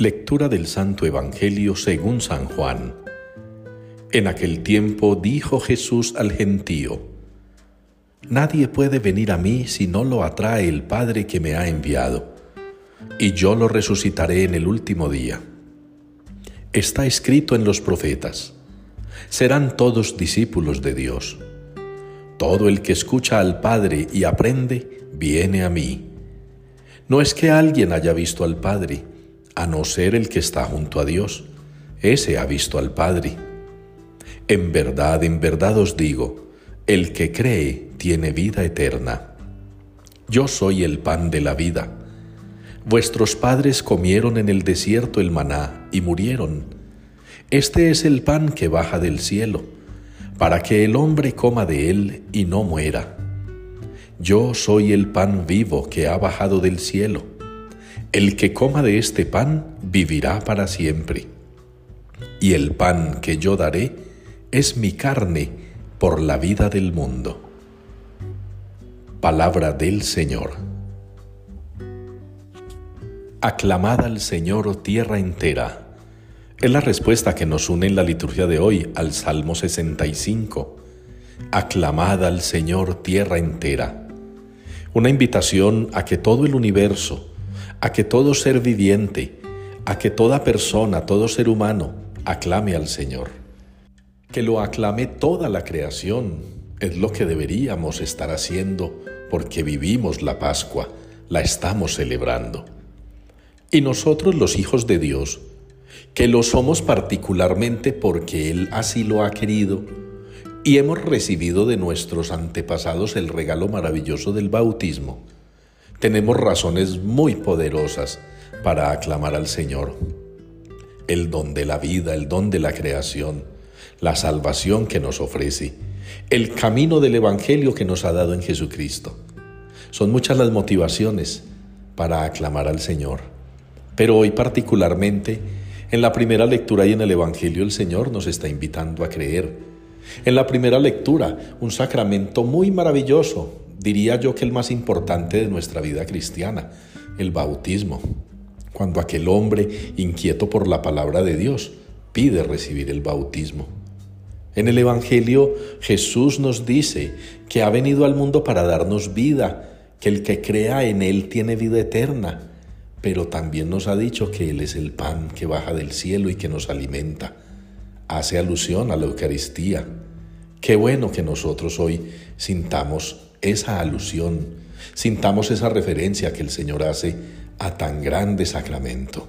Lectura del Santo Evangelio según San Juan. En aquel tiempo dijo Jesús al gentío, Nadie puede venir a mí si no lo atrae el Padre que me ha enviado, y yo lo resucitaré en el último día. Está escrito en los profetas, serán todos discípulos de Dios. Todo el que escucha al Padre y aprende, viene a mí. No es que alguien haya visto al Padre, a no ser el que está junto a Dios. Ese ha visto al Padre. En verdad, en verdad os digo, el que cree tiene vida eterna. Yo soy el pan de la vida. Vuestros padres comieron en el desierto el maná y murieron. Este es el pan que baja del cielo, para que el hombre coma de él y no muera. Yo soy el pan vivo que ha bajado del cielo. El que coma de este pan vivirá para siempre. Y el pan que yo daré es mi carne por la vida del mundo. Palabra del Señor. Aclamad al Señor tierra entera. Es la respuesta que nos une en la liturgia de hoy al Salmo 65. Aclamad al Señor tierra entera. Una invitación a que todo el universo, a que todo ser viviente, a que toda persona, todo ser humano, aclame al Señor. Que lo aclame toda la creación es lo que deberíamos estar haciendo porque vivimos la Pascua, la estamos celebrando. Y nosotros los hijos de Dios, que lo somos particularmente porque Él así lo ha querido, y hemos recibido de nuestros antepasados el regalo maravilloso del bautismo, tenemos razones muy poderosas para aclamar al Señor. El don de la vida, el don de la creación, la salvación que nos ofrece, el camino del Evangelio que nos ha dado en Jesucristo. Son muchas las motivaciones para aclamar al Señor. Pero hoy particularmente, en la primera lectura y en el Evangelio, el Señor nos está invitando a creer. En la primera lectura, un sacramento muy maravilloso, diría yo que el más importante de nuestra vida cristiana, el bautismo, cuando aquel hombre inquieto por la palabra de Dios pide recibir el bautismo. En el Evangelio Jesús nos dice que ha venido al mundo para darnos vida, que el que crea en Él tiene vida eterna, pero también nos ha dicho que Él es el pan que baja del cielo y que nos alimenta. Hace alusión a la Eucaristía. Qué bueno que nosotros hoy sintamos esa alusión, sintamos esa referencia que el Señor hace a tan grande sacramento.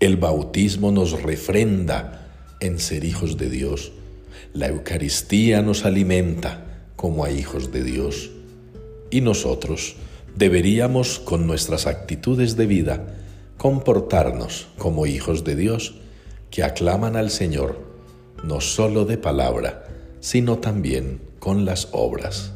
El bautismo nos refrenda en ser hijos de Dios. La Eucaristía nos alimenta como a hijos de Dios. Y nosotros deberíamos, con nuestras actitudes de vida, comportarnos como hijos de Dios que aclaman al Señor, no solo de palabra, sino también con las obras.